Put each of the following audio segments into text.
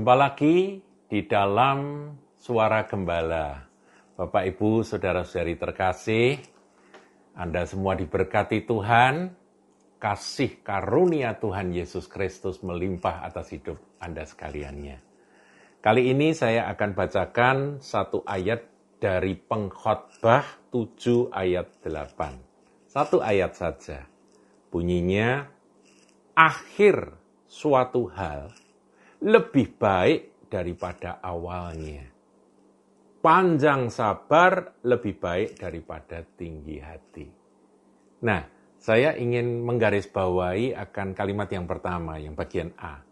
Jumpa lagi di dalam Suara Gembala. Bapak, Ibu, Saudara-saudari terkasih, Anda semua diberkati Tuhan, kasih karunia Tuhan Yesus Kristus melimpah atas hidup Anda sekaliannya. Kali ini saya akan bacakan satu ayat dari pengkhotbah 7 ayat 8. Satu ayat saja. Bunyinya, akhir suatu hal lebih baik daripada awalnya. Panjang sabar lebih baik daripada tinggi hati. Nah, saya ingin menggarisbawahi akan kalimat yang pertama, yang bagian A.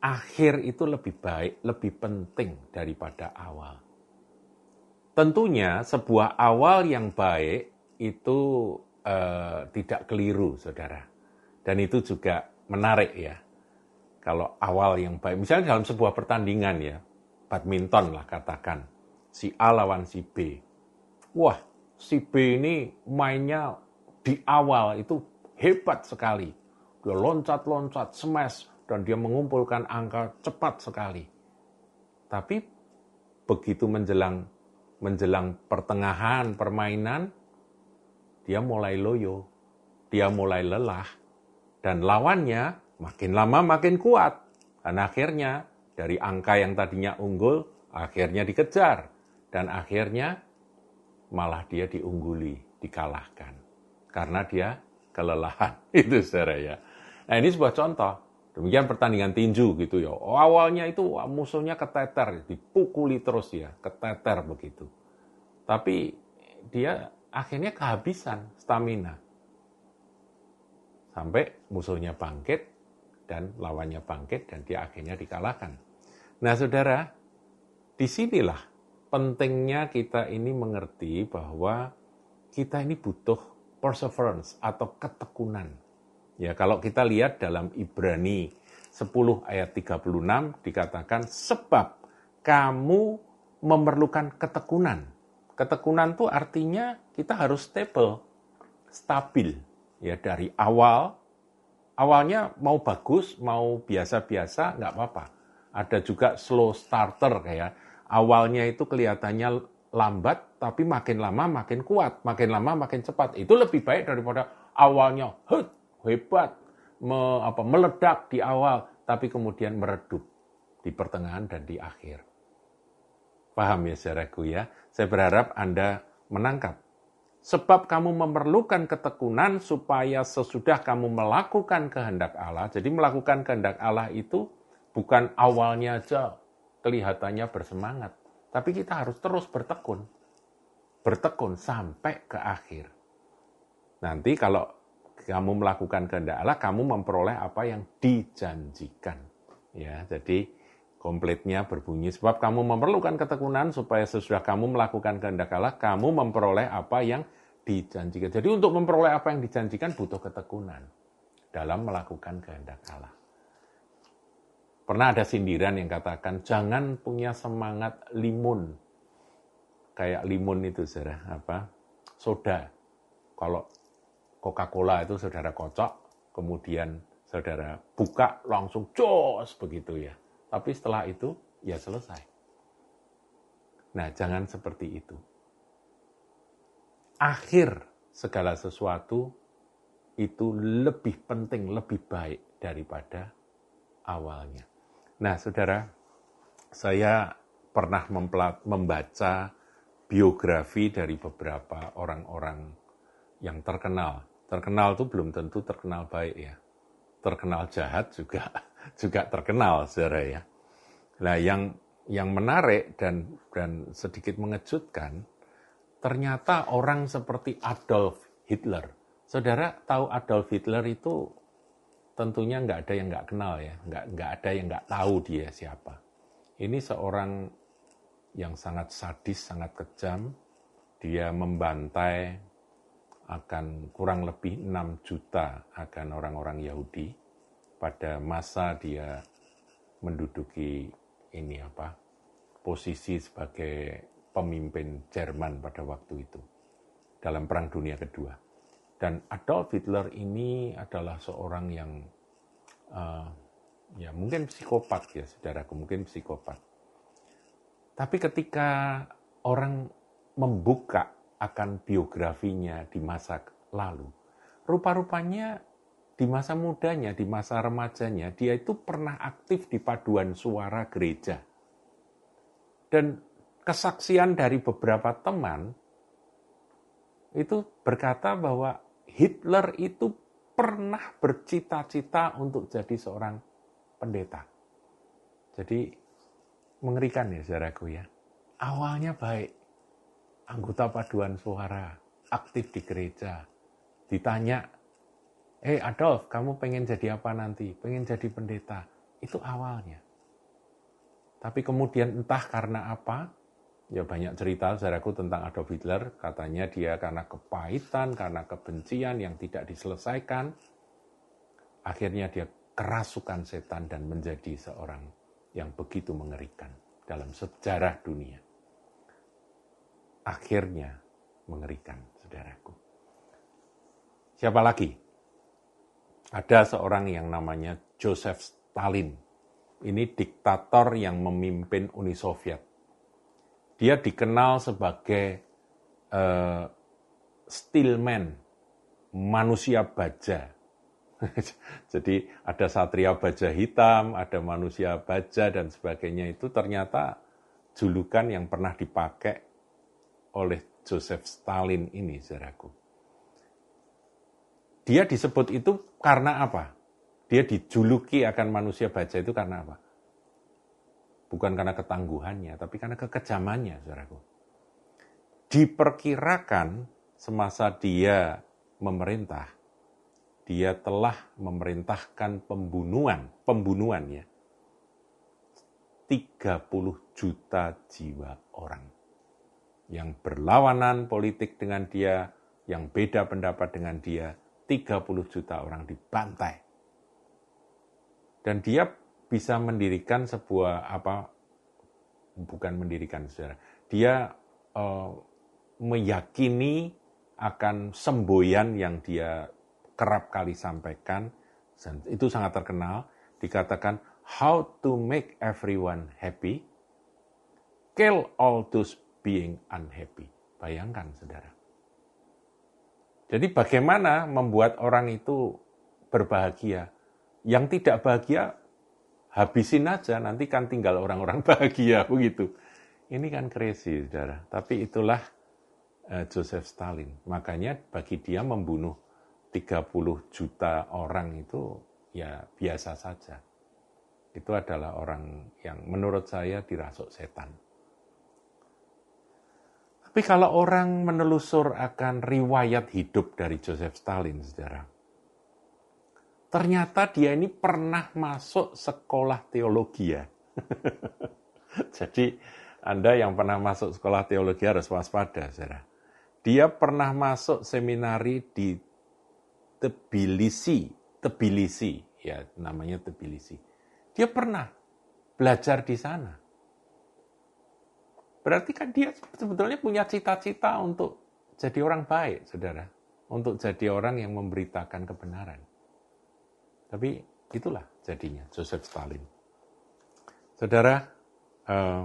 Akhir itu lebih baik, lebih penting daripada awal. Tentunya sebuah awal yang baik itu eh, tidak keliru, saudara. Dan itu juga menarik ya kalau awal yang baik. Misalnya dalam sebuah pertandingan ya, badminton lah katakan, si A lawan si B. Wah, si B ini mainnya di awal itu hebat sekali. Dia loncat-loncat, smash, dan dia mengumpulkan angka cepat sekali. Tapi begitu menjelang menjelang pertengahan permainan, dia mulai loyo, dia mulai lelah, dan lawannya makin lama makin kuat. Dan akhirnya dari angka yang tadinya unggul, akhirnya dikejar. Dan akhirnya malah dia diungguli, dikalahkan. Karena dia kelelahan. Itu saudara ya. Nah ini sebuah contoh. Demikian pertandingan tinju gitu ya. Oh, awalnya itu musuhnya keteter, dipukuli terus ya, keteter begitu. Tapi dia akhirnya kehabisan stamina. Sampai musuhnya bangkit, dan lawannya bangkit dan dia akhirnya dikalahkan. Nah, saudara, di sinilah pentingnya kita ini mengerti bahwa kita ini butuh perseverance atau ketekunan. Ya, kalau kita lihat dalam Ibrani 10 ayat 36 dikatakan sebab kamu memerlukan ketekunan. Ketekunan itu artinya kita harus stable, stabil ya dari awal awalnya mau bagus, mau biasa-biasa, nggak apa-apa. Ada juga slow starter kayak awalnya itu kelihatannya lambat, tapi makin lama makin kuat, makin lama makin cepat. Itu lebih baik daripada awalnya hut, hebat, me, apa, meledak di awal, tapi kemudian meredup di pertengahan dan di akhir. Paham ya saudaraku ya? Saya berharap Anda menangkap Sebab kamu memerlukan ketekunan supaya sesudah kamu melakukan kehendak Allah. Jadi melakukan kehendak Allah itu bukan awalnya aja kelihatannya bersemangat. Tapi kita harus terus bertekun. Bertekun sampai ke akhir. Nanti kalau kamu melakukan kehendak Allah, kamu memperoleh apa yang dijanjikan. Ya, jadi komplitnya berbunyi sebab kamu memerlukan ketekunan supaya sesudah kamu melakukan kehendak Allah, kamu memperoleh apa yang dijanjikan. Jadi untuk memperoleh apa yang dijanjikan butuh ketekunan dalam melakukan kehendak Allah. Pernah ada sindiran yang katakan jangan punya semangat limun. Kayak limun itu saudara apa? Soda. Kalau Coca-Cola itu saudara kocok, kemudian saudara buka langsung jos begitu ya tapi setelah itu, ya selesai. Nah, jangan seperti itu. Akhir segala sesuatu itu lebih penting, lebih baik daripada awalnya. Nah, saudara, saya pernah membaca biografi dari beberapa orang-orang yang terkenal. Terkenal itu belum tentu terkenal baik ya. Terkenal jahat juga juga terkenal, saudara ya. Nah, yang yang menarik dan dan sedikit mengejutkan, ternyata orang seperti Adolf Hitler. Saudara tahu Adolf Hitler itu tentunya nggak ada yang nggak kenal ya, nggak nggak ada yang nggak tahu dia siapa. Ini seorang yang sangat sadis, sangat kejam. Dia membantai akan kurang lebih 6 juta akan orang-orang Yahudi pada masa dia menduduki ini apa posisi sebagai pemimpin Jerman pada waktu itu dalam Perang Dunia Kedua. Dan Adolf Hitler ini adalah seorang yang uh, ya mungkin psikopat ya saudaraku, mungkin psikopat. Tapi ketika orang membuka akan biografinya di masa lalu, rupa-rupanya di masa mudanya, di masa remajanya, dia itu pernah aktif di paduan suara gereja. Dan kesaksian dari beberapa teman itu berkata bahwa Hitler itu pernah bercita-cita untuk jadi seorang pendeta. Jadi mengerikan ya saudaraku ya. Awalnya baik, anggota paduan suara, aktif di gereja. Ditanya, eh Adolf, kamu pengen jadi apa nanti? Pengen jadi pendeta. Itu awalnya. Tapi kemudian entah karena apa, ya banyak cerita saudaraku tentang Adolf Hitler, katanya dia karena kepahitan, karena kebencian yang tidak diselesaikan, akhirnya dia kerasukan setan dan menjadi seorang yang begitu mengerikan dalam sejarah dunia. Akhirnya mengerikan, saudaraku. Siapa lagi? Ada seorang yang namanya Joseph Stalin. Ini diktator yang memimpin Uni Soviet dia dikenal sebagai uh, steelman, manusia baja. Jadi ada satria baja hitam, ada manusia baja dan sebagainya itu ternyata julukan yang pernah dipakai oleh Joseph Stalin ini, saudaraku. Dia disebut itu karena apa? Dia dijuluki akan manusia baja itu karena apa? Bukan karena ketangguhannya, tapi karena kekejamannya, saudaraku. Diperkirakan semasa dia memerintah, dia telah memerintahkan pembunuhan, pembunuhan ya, 30 juta jiwa orang. Yang berlawanan politik dengan dia, yang beda pendapat dengan dia, 30 juta orang dibantai. Dan dia bisa mendirikan sebuah apa bukan mendirikan saudara dia uh, meyakini akan semboyan yang dia kerap kali sampaikan dan itu sangat terkenal dikatakan how to make everyone happy kill all those being unhappy bayangkan saudara jadi bagaimana membuat orang itu berbahagia yang tidak bahagia habisin aja, nanti kan tinggal orang-orang bahagia, begitu. Ini kan crazy, saudara. Tapi itulah uh, Joseph Stalin. Makanya bagi dia membunuh 30 juta orang itu ya biasa saja. Itu adalah orang yang menurut saya dirasuk setan. Tapi kalau orang menelusur akan riwayat hidup dari Joseph Stalin, saudara, ternyata dia ini pernah masuk sekolah teologi ya. Jadi Anda yang pernah masuk sekolah teologi harus waspada, saudara. Dia pernah masuk seminari di Tbilisi, Tbilisi, ya namanya Tbilisi. Dia pernah belajar di sana. Berarti kan dia sebetulnya punya cita-cita untuk jadi orang baik, saudara. Untuk jadi orang yang memberitakan kebenaran. Tapi itulah jadinya Joseph Stalin. Saudara, uh,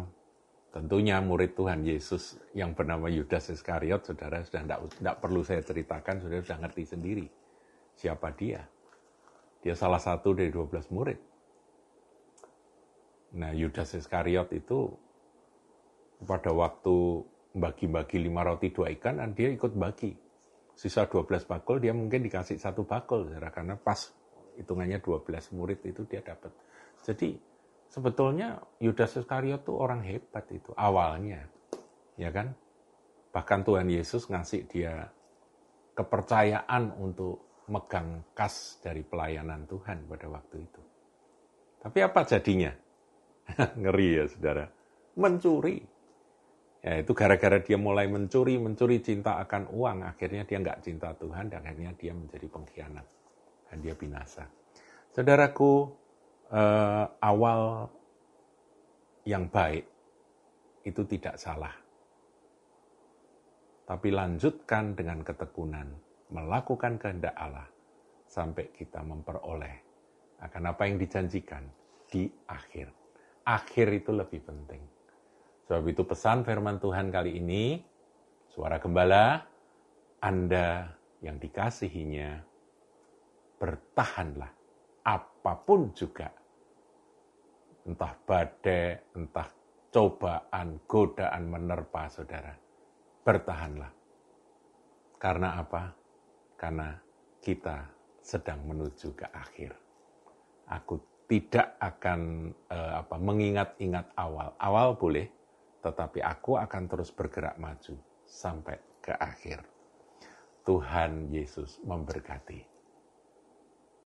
tentunya murid Tuhan Yesus yang bernama Yudas Iskariot, saudara sudah tidak perlu saya ceritakan, saudara sudah ngerti sendiri siapa dia. Dia salah satu dari 12 murid. Nah, Yudas Iskariot itu pada waktu bagi-bagi lima roti dua ikan, dia ikut bagi. Sisa 12 bakul, dia mungkin dikasih satu bakul, karena pas hitungannya 12 murid itu dia dapat. Jadi sebetulnya Yudas Iskariot itu orang hebat itu awalnya. Ya kan? Bahkan Tuhan Yesus ngasih dia kepercayaan untuk megang kas dari pelayanan Tuhan pada waktu itu. Tapi apa jadinya? Ngeri ya saudara. Mencuri. Ya itu gara-gara dia mulai mencuri, mencuri cinta akan uang. Akhirnya dia nggak cinta Tuhan dan akhirnya dia menjadi pengkhianat dan dia binasa. Saudaraku, eh, awal yang baik itu tidak salah. Tapi lanjutkan dengan ketekunan, melakukan kehendak Allah sampai kita memperoleh akan apa yang dijanjikan di akhir. Akhir itu lebih penting. Sebab itu pesan firman Tuhan kali ini, suara gembala, Anda yang dikasihinya, bertahanlah apa pun juga. Entah badai, entah cobaan, godaan menerpa saudara. Bertahanlah. Karena apa? Karena kita sedang menuju ke akhir. Aku tidak akan uh, apa mengingat-ingat awal. Awal boleh, tetapi aku akan terus bergerak maju sampai ke akhir. Tuhan Yesus memberkati.